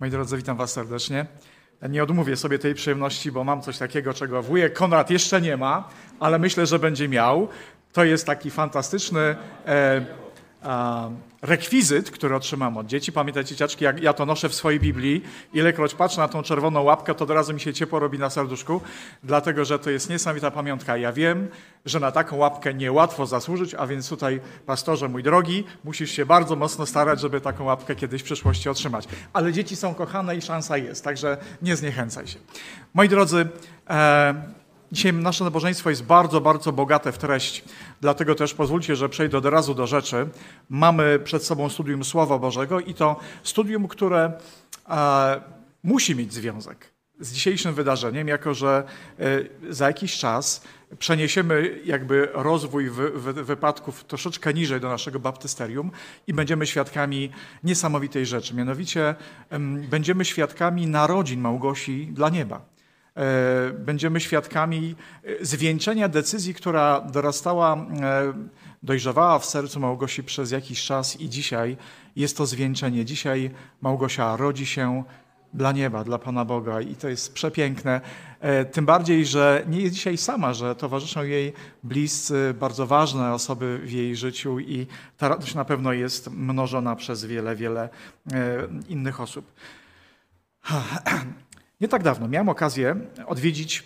Moi drodzy, witam Was serdecznie. Nie odmówię sobie tej przyjemności, bo mam coś takiego, czego wujek Konrad jeszcze nie ma, ale myślę, że będzie miał. To jest taki fantastyczny e, rekwizyt, który otrzymam od dzieci. Pamiętajcie, ciaczki, jak ja to noszę w swojej Biblii. Ilekroć patrzę na tą czerwoną łapkę, to od razu mi się ciepło robi na serduszku, dlatego że to jest niesamowita pamiątka. Ja wiem, że na taką łapkę niełatwo zasłużyć, a więc tutaj, pastorze mój drogi, musisz się bardzo mocno starać, żeby taką łapkę kiedyś w przyszłości otrzymać. Ale dzieci są kochane i szansa jest, także nie zniechęcaj się. Moi drodzy, e, Dzisiaj nasze nabożeństwo jest bardzo, bardzo bogate w treść, dlatego też pozwólcie, że przejdę od razu do rzeczy. Mamy przed sobą studium Słowa Bożego i to studium, które e, musi mieć związek z dzisiejszym wydarzeniem, jako że e, za jakiś czas przeniesiemy jakby rozwój wy, wy, wypadków troszeczkę niżej do naszego baptysterium i będziemy świadkami niesamowitej rzeczy. Mianowicie będziemy świadkami narodzin Małgosi dla nieba. E, będziemy świadkami e, zwieńczenia decyzji, która dorastała, e, dojrzewała w sercu Małgosi przez jakiś czas i dzisiaj jest to zwieńczenie. Dzisiaj Małgosia rodzi się dla nieba, dla Pana Boga i to jest przepiękne. Tym bardziej, że nie jest dzisiaj sama, że towarzyszą jej bliscy, bardzo ważne osoby w jej życiu i ta radość na pewno jest mnożona przez wiele, wiele innych osób. Nie tak dawno miałem okazję odwiedzić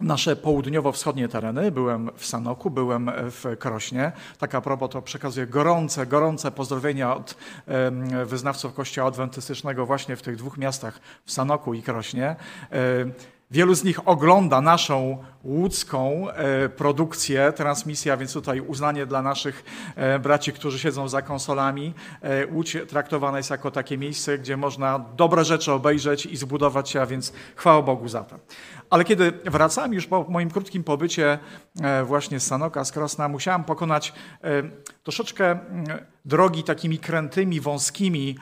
nasze południowo-wschodnie tereny. Byłem w Sanoku, byłem w Krośnie. Tak a propos to przekazuję gorące, gorące pozdrowienia od wyznawców Kościoła Adwentystycznego właśnie w tych dwóch miastach, w Sanoku i Krośnie. Wielu z nich ogląda naszą łódzką e, produkcję, transmisja, więc tutaj uznanie dla naszych e, braci, którzy siedzą za konsolami. E, Łódź traktowana jest jako takie miejsce, gdzie można dobre rzeczy obejrzeć i zbudować się, a więc chwała Bogu za to. Ale kiedy wracałem już po moim krótkim pobycie właśnie z Sanoka, z Krosna, musiałem pokonać troszeczkę drogi takimi krętymi, wąskimi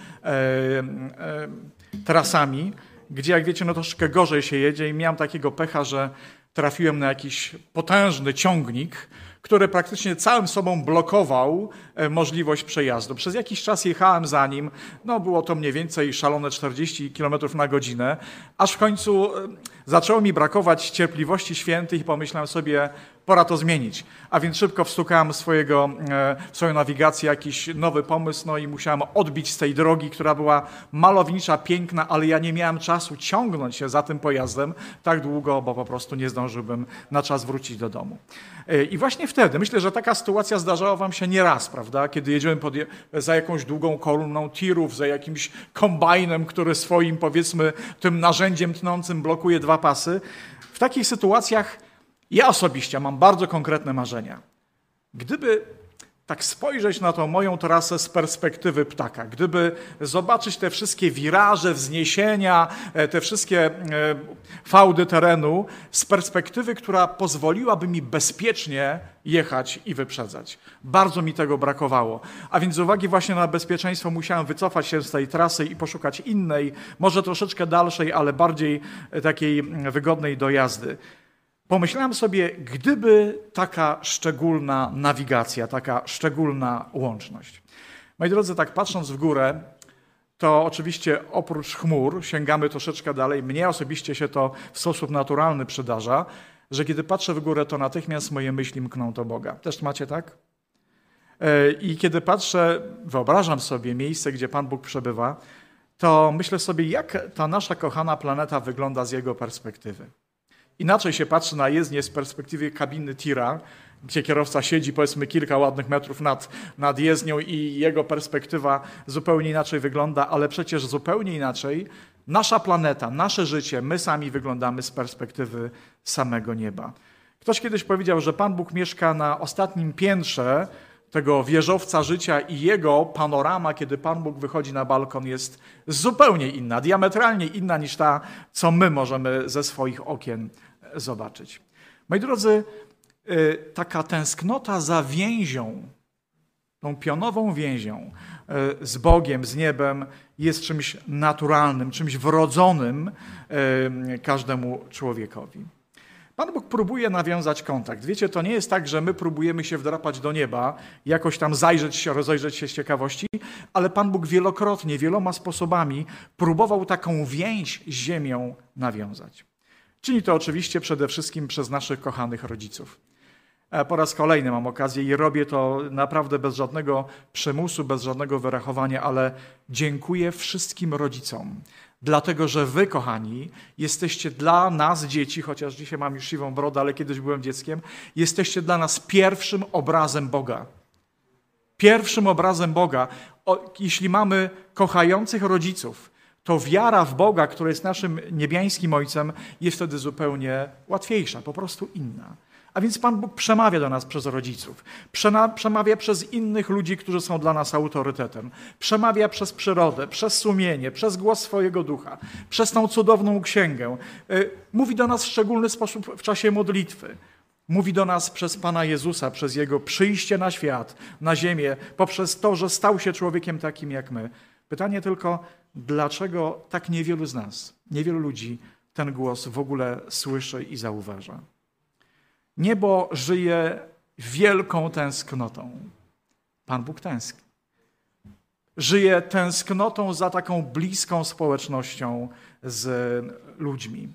trasami, gdzie jak wiecie, no troszkę gorzej się jedzie i miałem takiego pecha, że trafiłem na jakiś potężny ciągnik, który praktycznie całym sobą blokował e, możliwość przejazdu. Przez jakiś czas jechałem za nim, no było to mniej więcej szalone 40 km na godzinę, aż w końcu e, zaczęło mi brakować cierpliwości świętych i pomyślałem sobie, pora to zmienić. A więc szybko wstukałem swojego, e, w swoją nawigację jakiś nowy pomysł, no i musiałem odbić z tej drogi, która była malownicza, piękna, ale ja nie miałem czasu ciągnąć się za tym pojazdem tak długo, bo po prostu nie zdążyłbym na czas wrócić do domu. E, I właśnie wtedy, myślę, że taka sytuacja zdarzała wam się nieraz, prawda? Kiedy jedziemy pod, za jakąś długą kolumną tirów, za jakimś kombajnem, który swoim, powiedzmy, tym narzędziem tnącym blokuje dwa pasy. W takich sytuacjach ja osobiście mam bardzo konkretne marzenia. Gdyby tak spojrzeć na tą moją trasę z perspektywy ptaka, gdyby zobaczyć te wszystkie wiraże, wzniesienia, e, te wszystkie e, fałdy terenu z perspektywy, która pozwoliłaby mi bezpiecznie jechać i wyprzedzać. Bardzo mi tego brakowało. A więc z uwagi właśnie na bezpieczeństwo musiałem wycofać się z tej trasy i poszukać innej, może troszeczkę dalszej, ale bardziej e, takiej wygodnej do jazdy. Pomyślałem sobie, gdyby taka szczególna nawigacja, taka szczególna łączność. Moi drodzy, tak patrząc w górę, to oczywiście oprócz chmur sięgamy troszeczkę dalej. Mnie osobiście się to w sposób naturalny przydarza, że kiedy patrzę w górę, to natychmiast moje myśli mkną do Boga. Też macie tak? E, I kiedy patrzę, wyobrażam sobie miejsce, gdzie Pan Bóg przebywa, to myślę sobie, jak ta nasza kochana planeta wygląda z Jego perspektywy. Inaczej się patrzy na jezdnię z perspektywy kabiny tira, gdzie kierowca siedzi powiedzmy kilka ładnych metrów nad, nad jezdnią i jego perspektywa zupełnie inaczej wygląda, ale przecież zupełnie inaczej nasza planeta, nasze życie, my sami wyglądamy z perspektywy samego nieba. Ktoś kiedyś powiedział, że Pan Bóg mieszka na ostatnim piętrze tego wieżowca życia i jego panorama, kiedy Pan Bóg wychodzi na balkon, jest zupełnie inna, diametralnie inna niż ta, co my możemy ze swoich okien zobaczyć. Moi drodzy, y, taka tęsknota za więzią, tą pionową więzią y, z Bogiem, z niebem, jest czymś naturalnym, czymś wrodzonym y, każdemu człowiekowi. Pan Bóg próbuje nawiązać kontakt. Wiecie, to nie jest tak, że my próbujemy się wdrapać do nieba, jakoś tam zajrzeć się, rozejrzeć się z ciekawości, ale Pan Bóg wielokrotnie, wieloma sposobami próbował taką więź z ziemią nawiązać. Czyni to oczywiście przede wszystkim przez naszych kochanych rodziców. E, po raz kolejny mam okazję i robię to naprawdę bez żadnego przymusu, bez żadnego wyrachowania, ale dziękuję wszystkim rodzicom Dlatego, że wy, kochani, jesteście dla nas, dzieci, chociaż dzisiaj mam już siwą brodę, ale kiedyś byłem dzieckiem, jesteście dla nas pierwszym obrazem Boga. Pierwszym obrazem Boga. O, jeśli mamy kochających rodziców, to wiara w Boga, który jest naszym niebiańskim Ojcem, jest wtedy zupełnie łatwiejsza, po prostu inna. A więc Pan Bóg przemawia do nas przez rodziców, przemawia przez innych ludzi, którzy są dla nas autorytetem, przemawia przez przyrodę, przez sumienie, przez głos swojego ducha, przez tą cudowną księgę. Y, mówi do nas w szczególny sposób w czasie modlitwy. Mówi do nas przez Pana Jezusa, przez Jego przyjście na świat, na ziemię, poprzez to, że stał się człowiekiem takim jak my. Pytanie tylko, dlaczego tak niewielu z nas, niewielu ludzi ten głos w ogóle słyszy i zauważa? Niebo żyje wielką tęsknotą. Pan Bóg tęskni. Żyje tęsknotą za taką bliską społecznością z ludźmi.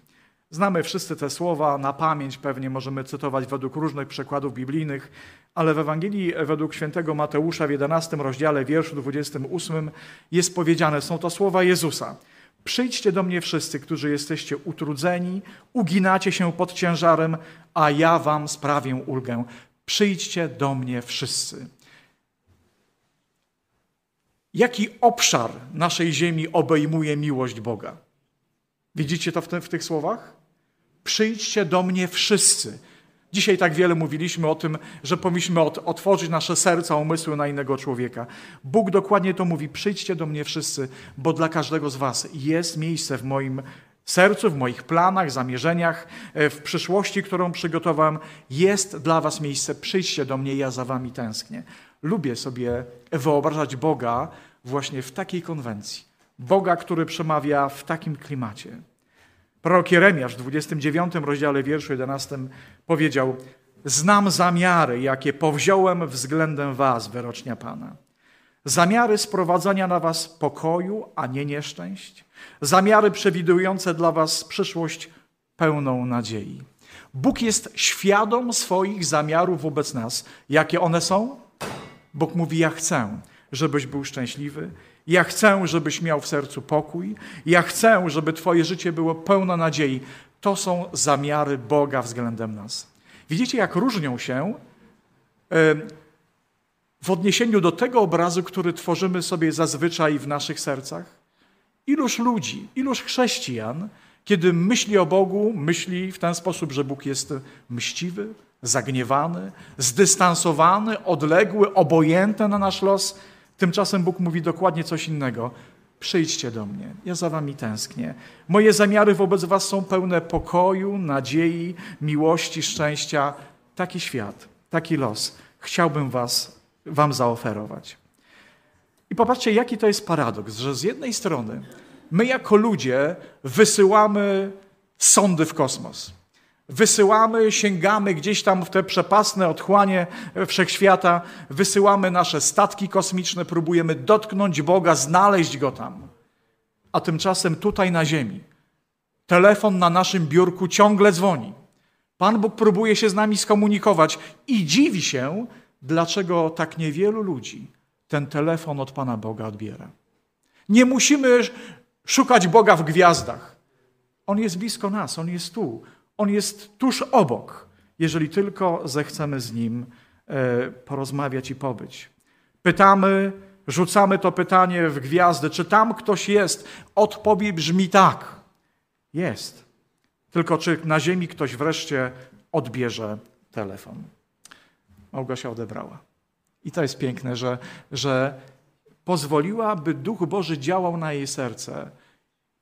Znamy wszyscy te słowa na pamięć, pewnie możemy cytować według różnych przekładów biblijnych, ale w Ewangelii według świętego Mateusza w 11 rozdziale, wierszu 28 jest powiedziane, są to słowa Jezusa. Przyjdźcie do mnie wszyscy, którzy jesteście utrudzeni, uginacie się pod ciężarem, a ja wam sprawię ulgę. Przyjdźcie do mnie wszyscy. Jaki obszar naszej ziemi obejmuje miłość Boga? Widzicie to w, te, w tych słowach? Przyjdźcie do mnie wszyscy. Dzisiaj tak wiele mówiliśmy o tym, że powinniśmy otworzyć nasze serca, umysły na innego człowieka. Bóg dokładnie to mówi: przyjdźcie do mnie wszyscy, bo dla każdego z Was jest miejsce w moim sercu, w moich planach, zamierzeniach, e, w przyszłości, którą przygotowałem. Jest dla Was miejsce. Przyjdźcie do mnie, ja za Wami tęsknię. Lubię sobie wyobrażać Boga właśnie w takiej konwencji. Boga, który przemawia w takim klimacie. Prorok Jeremiasz w 29 rozdziale wierszu 11 powiedział Znam zamiary, jakie powziąłem względem was, wyrocznia Pana. Zamiary sprowadzania na was pokoju, a nie nieszczęść. Zamiary przewidujące dla was przyszłość pełną nadziei. Bóg jest świadom swoich zamiarów wobec nas. Jakie one są? Bóg mówi: Ja chcę, żebyś był szczęśliwy, ja chcę, żebyś miał w sercu pokój. Ja chcę, żeby Twoje życie było pełne nadziei. To są zamiary Boga względem nas. Widzicie, jak różnią się w odniesieniu do tego obrazu, który tworzymy sobie zazwyczaj w naszych sercach? Iluż ludzi, iluż chrześcijan, kiedy myśli o Bogu, myśli w ten sposób, że Bóg jest mściwy, zagniewany, zdystansowany, odległy, obojętny na nasz los, Tymczasem Bóg mówi dokładnie coś innego. Przyjdźcie do mnie, ja za wami tęsknię. Moje zamiary wobec was są pełne pokoju, nadziei, miłości, szczęścia. Taki świat, taki los chciałbym was, wam zaoferować. I popatrzcie, jaki to jest paradoks, że z jednej strony my jako ludzie wysyłamy sądy w kosmos. Wysyłamy, sięgamy gdzieś tam w te przepasne otchłanie wszechświata, wysyłamy nasze statki kosmiczne, próbujemy dotknąć Boga, znaleźć Go tam. A tymczasem tutaj na Ziemi telefon na naszym biurku ciągle dzwoni. Pan Bóg próbuje się z nami skomunikować i dziwi się, dlaczego tak niewielu ludzi ten telefon od Pana Boga odbiera. Nie musimy szukać Boga w gwiazdach. On jest blisko nas, On jest tu. On jest tuż obok, jeżeli tylko zechcemy z Nim e, porozmawiać i pobyć. Pytamy, rzucamy to pytanie w gwiazdy, czy tam ktoś jest? Odpowiedź brzmi tak. Jest. Tylko czy na ziemi ktoś wreszcie odbierze telefon? Małgosia odebrała. I to jest piękne, że, że pozwoliła, by Duch Boży działał na jej serce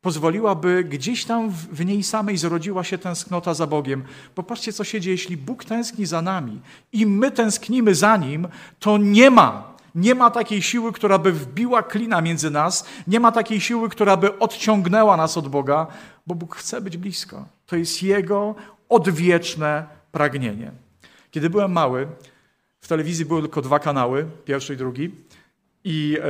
pozwoliła, by gdzieś tam w niej samej zrodziła się tęsknota za Bogiem. Popatrzcie, co się dzieje, jeśli Bóg tęskni za nami i my tęsknimy za Nim, to nie ma, nie ma takiej siły, która by wbiła klina między nas, nie ma takiej siły, która by odciągnęła nas od Boga, bo Bóg chce być blisko. To jest Jego odwieczne pragnienie. Kiedy byłem mały, w telewizji były tylko dwa kanały, pierwszy i drugi, i e,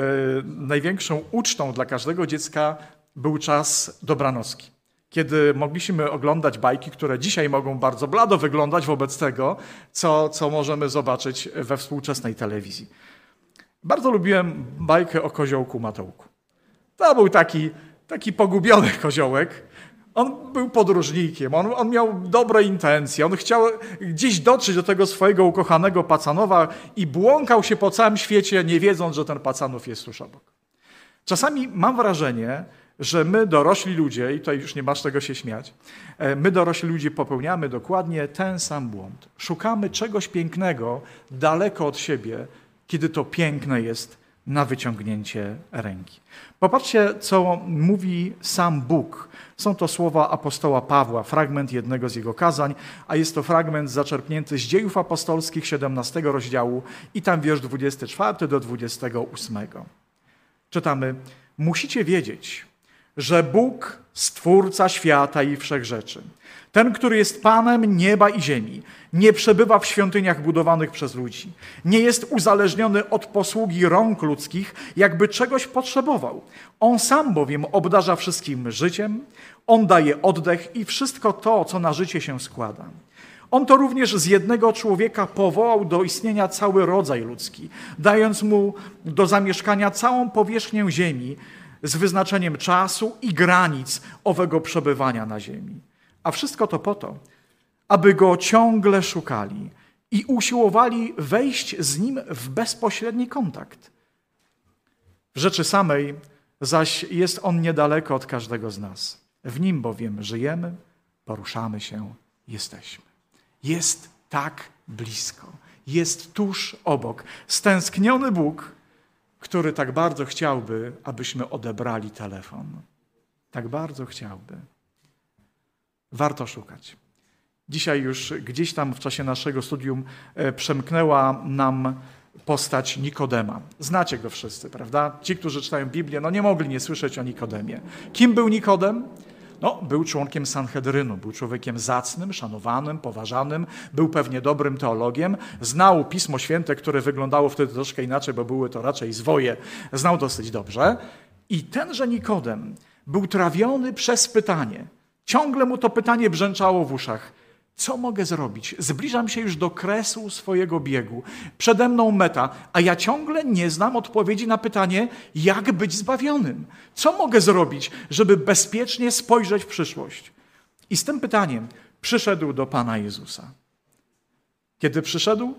największą ucztą dla każdego dziecka był czas dobranocki. Kiedy mogliśmy oglądać bajki, które dzisiaj mogą bardzo blado wyglądać wobec tego, co, co możemy zobaczyć we współczesnej telewizji. Bardzo lubiłem bajkę o koziołku Matołku. To był taki, taki pogubiony koziołek, on był podróżnikiem, on, on, miał dobre intencje, on chciał gdzieś dotrzeć do tego swojego ukochanego pacanowa i błąkał się po całym świecie, nie wiedząc, że ten pacanów jest tuż obok. Czasami mam wrażenie, że my, dorośli ludzie, i tutaj już nie masz tego się śmiać, e, my, dorośli ludzie, popełniamy dokładnie ten sam błąd. Szukamy czegoś pięknego daleko od siebie, kiedy to piękne jest na wyciągnięcie ręki. Popatrzcie, co mówi sam Bóg. Są to słowa apostoła Pawła, fragment jednego z jego kazań, a jest to fragment zaczerpnięty z dziejów apostolskich 17 rozdziału i tam wiersz 24 do 28. Czytamy: Musicie wiedzieć, że Bóg, stwórca świata i wszechrzeczy, ten, który jest Panem nieba i ziemi, nie przebywa w świątyniach budowanych przez ludzi. Nie jest uzależniony od posługi rąk ludzkich, jakby czegoś potrzebował. On sam bowiem obdarza wszystkim życiem, on daje oddech i wszystko to, co na życie się składa. On to również z jednego człowieka powołał do istnienia cały rodzaj ludzki, dając mu do zamieszkania całą powierzchnię ziemi z wyznaczeniem czasu i granic owego przebywania na ziemi. A wszystko to po to, aby go ciągle szukali i usiłowali wejść z nim w bezpośredni kontakt. W rzeczy samej zaś jest on niedaleko od każdego z nas. W nim bowiem żyjemy, poruszamy się, jesteśmy. Jest tak blisko, jest tuż obok. Stęskniony Bóg, który tak bardzo chciałby, abyśmy odebrali telefon. Tak bardzo chciałby. Warto szukać. Dzisiaj już gdzieś tam w czasie naszego studium e, przemknęła nam postać Nikodema. Znacie go wszyscy, prawda? Ci, którzy czytają Biblię, no nie mogli nie słyszeć o Nikodemie. Kim był Nikodem? No, był członkiem Sanhedrynu, był człowiekiem zacnym, szanowanym, poważanym, był pewnie dobrym teologiem, znał Pismo Święte, które wyglądało wtedy troszkę inaczej, bo były to raczej zwoje, znał dosyć dobrze. I tenże Nikodem był trawiony przez pytanie. Ciągle mu to pytanie brzęczało w uszach. Co mogę zrobić? Zbliżam się już do kresu swojego biegu. Przede mną meta, a ja ciągle nie znam odpowiedzi na pytanie, jak być zbawionym. Co mogę zrobić, żeby bezpiecznie spojrzeć w przyszłość? I z tym pytaniem przyszedł do Pana Jezusa. Kiedy przyszedł?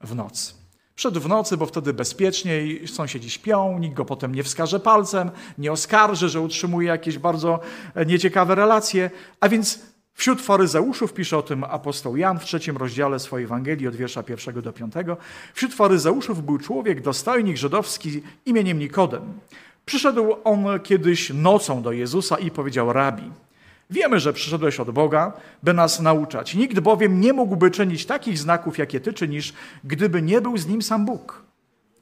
W nocy. Przyszedł w nocy, bo wtedy bezpieczniej, sąsiedzi śpią, nikt go potem nie wskaże palcem, nie oskarży, że utrzymuje jakieś bardzo nieciekawe relacje, a więc Wśród faryzeuszów, pisze o tym apostoł Jan w trzecim rozdziale swojej Ewangelii od wiersza pierwszego do piątego, wśród faryzeuszów był człowiek, dostojnik żydowski imieniem Nikodem. Przyszedł on kiedyś nocą do Jezusa i powiedział, rabi, wiemy, że przyszedłeś od Boga, by nas nauczać. Nikt bowiem nie mógłby czynić takich znaków, jakie ty czynisz, gdyby nie był z nim sam Bóg.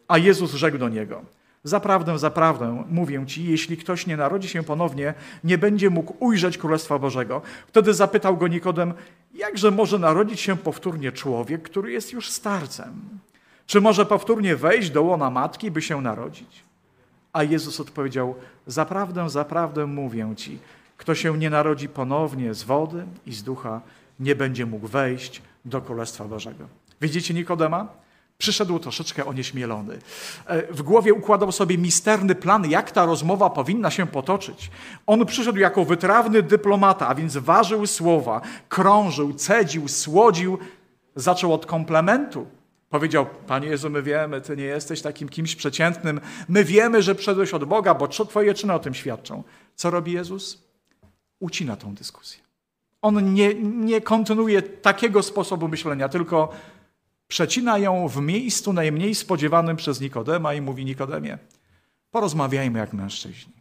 A Jezus rzekł do niego, Zaprawdę, zaprawdę, mówię ci, jeśli ktoś nie narodzi się ponownie, nie będzie mógł ujrzeć Królestwa Bożego. Wtedy zapytał go Nikodem, jakże może narodzić się powtórnie człowiek, który jest już starcem? Czy może powtórnie wejść do łona matki, by się narodzić? A Jezus odpowiedział, zaprawdę, zaprawdę mówię ci, kto się nie narodzi ponownie z wody i z ducha, nie będzie mógł wejść do Królestwa Bożego. Widzicie Nikodema? Przyszedł troszeczkę onieśmielony. E, w głowie układał sobie misterny plan, jak ta rozmowa powinna się potoczyć. On przyszedł jako wytrawny dyplomata, a więc ważył słowa, krążył, cedził, słodził. Zaczął od komplementu. Powiedział, Panie Jezu, my wiemy, Ty nie jesteś takim kimś przeciętnym. My wiemy, że przyszedłeś od Boga, bo Twoje czyny o tym świadczą. Co robi Jezus? Ucina tą dyskusję. On nie, nie kontynuuje takiego sposobu myślenia, tylko przecina ją w miejscu najmniej spodziewanym przez Nikodema i mówi Nikodemie, porozmawiajmy jak mężczyźni.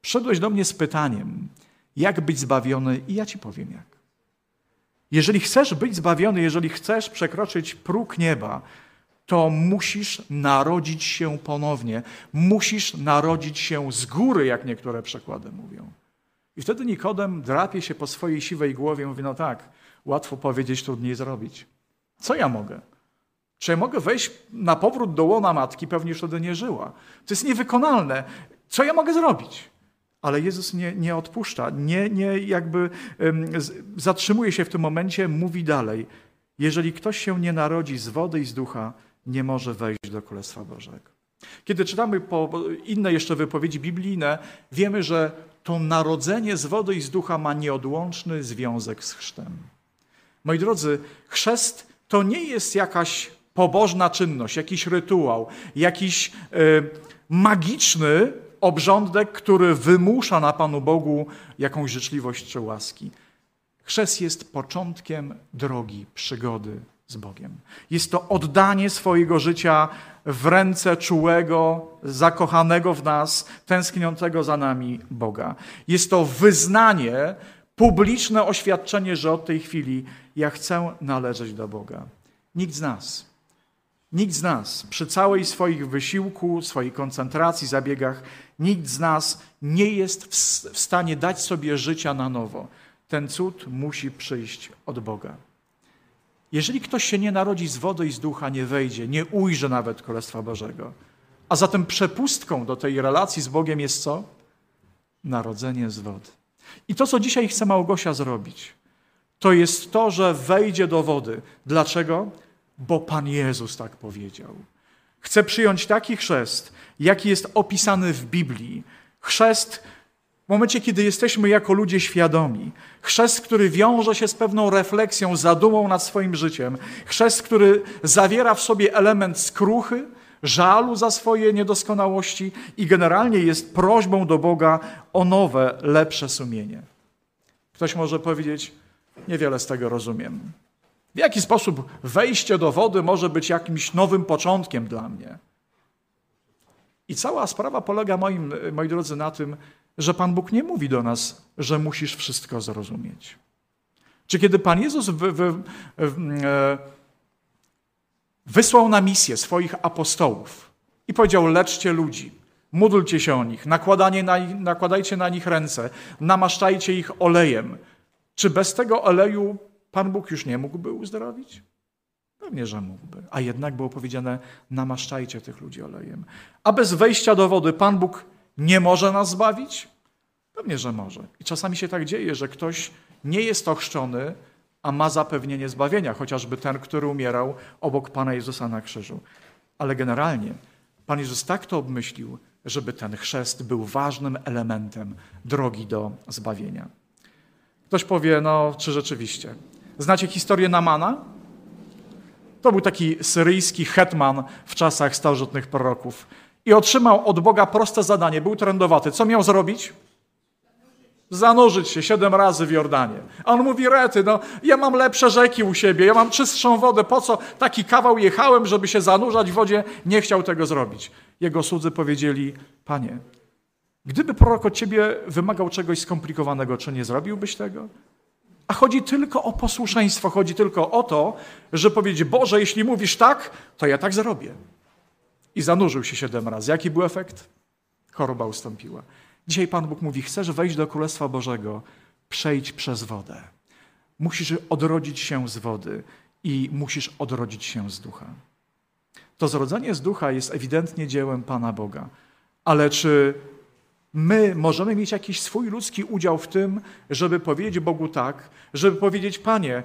Przyszedłeś do mnie z pytaniem, jak być zbawiony i ja ci powiem jak. Jeżeli chcesz być zbawiony, jeżeli chcesz przekroczyć próg nieba, to musisz narodzić się ponownie. Musisz narodzić się z góry, jak niektóre przekłady mówią. I wtedy Nikodem drapie się po swojej siwej głowie i mówi, no tak, łatwo powiedzieć, trudniej zrobić. Co ja mogę? Czy ja mogę wejść na powrót do łona matki? Pewnie już wtedy nie żyła. To jest niewykonalne. Co ja mogę zrobić? Ale Jezus nie, nie odpuszcza, nie, nie jakby um, zatrzymuje się w tym momencie, mówi dalej. Jeżeli ktoś się nie narodzi z wody i z ducha, nie może wejść do Królestwa Bożego. Kiedy czytamy inne jeszcze wypowiedzi biblijne, wiemy, że to narodzenie z wody i z ducha ma nieodłączny związek z chrztem. Moi drodzy, chrzest to nie jest jakaś pobożna czynność, jakiś rytuał, jakiś y, magiczny obrządek, który wymusza na Panu Bogu jakąś życzliwość czy łaski. Chrzest jest początkiem drogi, przygody z Bogiem. Jest to oddanie swojego życia w ręce czułego, zakochanego w nas, tęskniącego za nami Boga. Jest to wyznanie, publiczne oświadczenie, że od tej chwili ja chcę należeć do Boga. Nikt z nas, nikt z nas przy całej swoich wysiłku, swojej koncentracji, zabiegach, nikt z nas nie jest w stanie dać sobie życia na nowo. Ten cud musi przyjść od Boga. Jeżeli ktoś się nie narodzi z wody i z ducha, nie wejdzie, nie ujrzy nawet Królestwa Bożego. A zatem przepustką do tej relacji z Bogiem jest co? Narodzenie z wody. I to, co dzisiaj chce Małgosia zrobić, to jest to, że wejdzie do wody. Dlaczego? Bo Pan Jezus tak powiedział. Chce przyjąć taki chrzest, jaki jest opisany w Biblii. Chrzest w momencie, kiedy jesteśmy jako ludzie świadomi, chrzest, który wiąże się z pewną refleksją, zadumą nad swoim życiem, chrzest, który zawiera w sobie element skruchy, żalu za swoje niedoskonałości i generalnie jest prośbą do Boga o nowe, lepsze sumienie. Ktoś może powiedzieć, niewiele z tego rozumiem. W jaki sposób wejście do wody może być jakimś nowym początkiem dla mnie? I cała sprawa polega, moim, moi drodzy, na tym, że Pan Bóg nie mówi do nas, że musisz wszystko zrozumieć. Czy kiedy Pan Jezus wy, wy, wy, wysłał na misję swoich apostołów i powiedział: leczcie ludzi, módlcie się o nich, nakładanie na, nakładajcie na nich ręce, namaszczajcie ich olejem. Czy bez tego oleju Pan Bóg już nie mógłby uzdrowić? Pewnie, że mógłby. A jednak było powiedziane: namaszczajcie tych ludzi olejem. A bez wejścia do wody Pan Bóg nie może nas zbawić? Pewnie, że może. I czasami się tak dzieje, że ktoś nie jest ochrzczony, a ma zapewnienie zbawienia, chociażby ten, który umierał obok Pana Jezusa na krzyżu. Ale generalnie Pan Jezus tak to obmyślił, żeby ten chrzest był ważnym elementem drogi do zbawienia. Ktoś powie, no czy rzeczywiście. Znacie historię Namana? To był taki syryjski hetman w czasach starożytnych proroków i otrzymał od Boga proste zadanie. Był trendowaty. Co miał zrobić? Zanurzyć się siedem razy w Jordanie. A on mówi, rety, no ja mam lepsze rzeki u siebie, ja mam czystszą wodę, po co taki kawał jechałem, żeby się zanurzać w wodzie? Nie chciał tego zrobić. Jego słudzy powiedzieli, panie, gdyby prorok od ciebie wymagał czegoś skomplikowanego, czy nie zrobiłbyś tego? A chodzi tylko o posłuszeństwo, chodzi tylko o to, że powiedzieć, Boże, jeśli mówisz tak, to ja tak zrobię i zanurzył się siedem razy. Jaki był efekt? Choroba ustąpiła. Dzisiaj Pan Bóg mówi: Chcesz wejść do Królestwa Bożego? Przejdź przez wodę. Musisz odrodzić się z wody i musisz odrodzić się z ducha. To zrodzenie z ducha jest ewidentnie dziełem Pana Boga. Ale czy my możemy mieć jakiś swój ludzki udział w tym, żeby powiedzieć Bogu tak, żeby powiedzieć: Panie,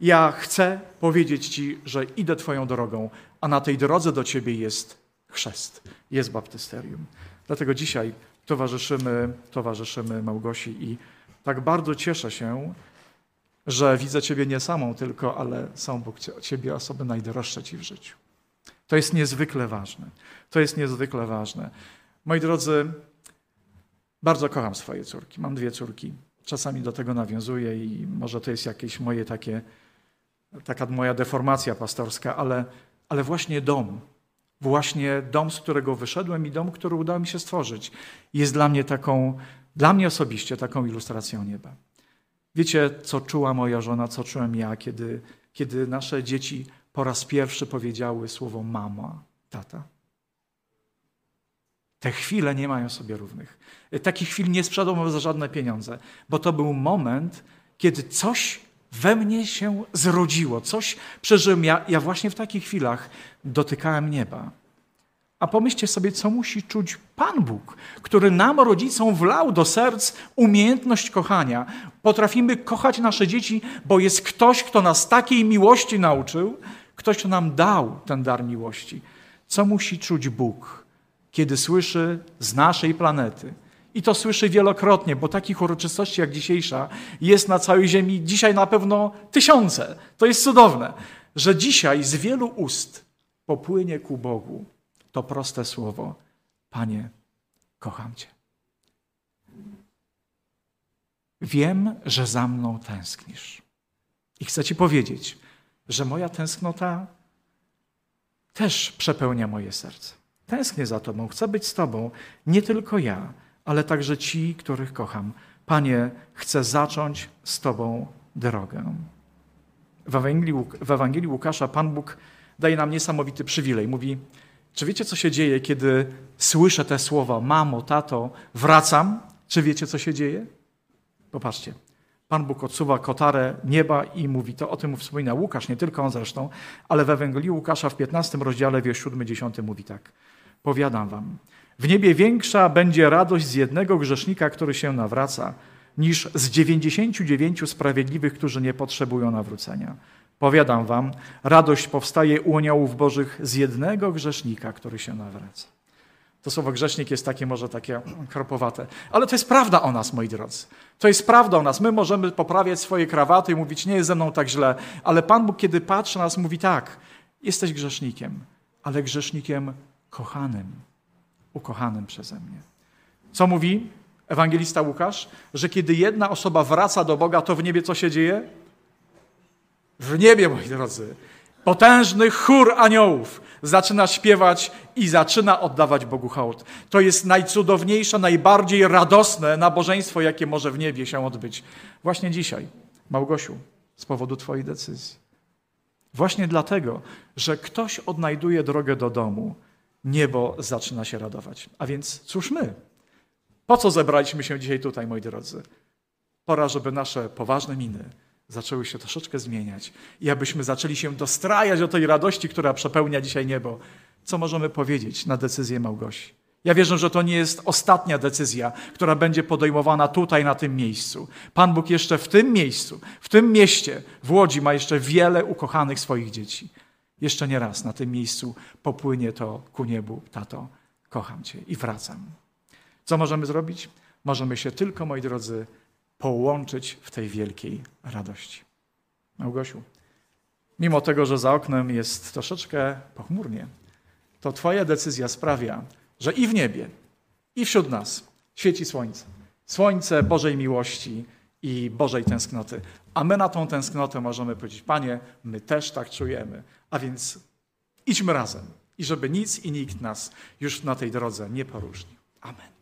ja chcę powiedzieć Ci, że idę Twoją drogą, a na tej drodze do Ciebie jest chrzest, jest baptysterium. Dlatego dzisiaj towarzyszymy, towarzyszymy Małgosi i tak bardzo cieszę się, że widzę Ciebie nie samą tylko, ale są obok Ciebie osoby najdroższe Ci w życiu. To jest niezwykle ważne. To jest niezwykle ważne. Moi drodzy, bardzo kocham swoje córki. Mam dwie córki. Czasami do tego nawiązuję i może to jest jakieś moje takie, taka moja deformacja pastorska, ale, ale właśnie dom, Właśnie dom, z którego wyszedłem i dom, który udało mi się stworzyć, jest dla mnie taką, dla mnie osobiście taką ilustracją nieba. Wiecie, co czuła moja żona, co czułem ja, kiedy, kiedy nasze dzieci po raz pierwszy powiedziały słowo mama, tata? Te chwile nie mają sobie równych. Takich chwil nie sprzedałbym za żadne pieniądze, bo to był moment, kiedy coś we mnie się zrodziło, coś przeżyłem. Ja, ja właśnie w takich chwilach dotykałem nieba. A pomyślcie sobie, co musi czuć Pan Bóg, który nam, rodzicom, wlał do serc umiejętność kochania. Potrafimy kochać nasze dzieci, bo jest ktoś, kto nas takiej miłości nauczył, ktoś, kto nam dał ten dar miłości. Co musi czuć Bóg, kiedy słyszy z naszej planety, i to słyszy wielokrotnie, bo takich uroczystości jak dzisiejsza jest na całej Ziemi dzisiaj na pewno tysiące. To jest cudowne, że dzisiaj z wielu ust popłynie ku Bogu to proste słowo: Panie, kocham Cię. Wiem, że za mną tęsknisz. I chcę Ci powiedzieć, że moja tęsknota też przepełnia moje serce. Tęsknię za Tobą, chcę być z Tobą, nie tylko ja ale także ci, których kocham. Panie, chcę zacząć z Tobą drogę. W Ewangelii, w Ewangelii Łukasza Pan Bóg daje nam niesamowity przywilej. Mówi, czy wiecie, co się dzieje, kiedy słyszę te słowa, mamo, tato, wracam? Czy wiecie, co się dzieje? Popatrzcie. Pan Bóg odsuwa kotarę nieba i mówi, to o tym wspomina Łukasz, nie tylko on zresztą, ale w Ewangelii Łukasza w 15 rozdziale, wiersz 7-10 mówi tak. Powiadam wam, w niebie większa będzie radość z jednego grzesznika, który się nawraca, niż z dziewięćdziesięciu dziewięciu sprawiedliwych, którzy nie potrzebują nawrócenia. Powiadam wam, radość powstaje u aniołów bożych z jednego grzesznika, który się nawraca. To słowo grzesznik jest takie może takie kropowate, ale to jest prawda o nas, moi drodzy. To jest prawda o nas. My możemy poprawiać swoje krawaty i mówić, nie jest ze mną tak źle, ale Pan Bóg, kiedy patrzy na nas, mówi tak, jesteś grzesznikiem, ale grzesznikiem kochanym ukochanym przeze mnie. Co mówi ewangelista Łukasz? Że kiedy jedna osoba wraca do Boga, to w niebie co się dzieje? W niebie, moi drodzy, potężny chór aniołów zaczyna śpiewać i zaczyna oddawać Bogu hołd. To jest najcudowniejsze, najbardziej radosne nabożeństwo, jakie może w niebie się odbyć. Właśnie dzisiaj, Małgosiu, z powodu Twojej decyzji. Właśnie dlatego, że ktoś odnajduje drogę do domu, niebo zaczyna się radować. A więc cóż my? Po co zebraliśmy się dzisiaj tutaj, moi drodzy? Pora, żeby nasze poważne miny zaczęły się troszeczkę zmieniać i abyśmy zaczęli się dostrajać do tej radości, która przepełnia dzisiaj niebo. Co możemy powiedzieć na decyzję Małgosi? Ja wierzę, że to nie jest ostatnia decyzja, która będzie podejmowana tutaj, na tym miejscu. Pan Bóg jeszcze w tym miejscu, w tym mieście, w Łodzi ma jeszcze wiele ukochanych swoich dzieci jeszcze nie raz na tym miejscu popłynie to ku niebu. Tato, kocham Cię i wracam. Co możemy zrobić? Możemy się tylko, moi drodzy, połączyć w tej wielkiej radości. Małgosiu, mimo tego, że za oknem jest troszeczkę pochmurnie, to Twoja decyzja sprawia, że i w niebie, i wśród nas świeci słońce. Słońce Bożej miłości i Bożej tęsknoty. A my na tą tęsknotę możemy powiedzieć, Panie, my też tak czujemy. A więc idźmy razem i żeby nic i nikt nas już na tej drodze nie poróżnił. Amen.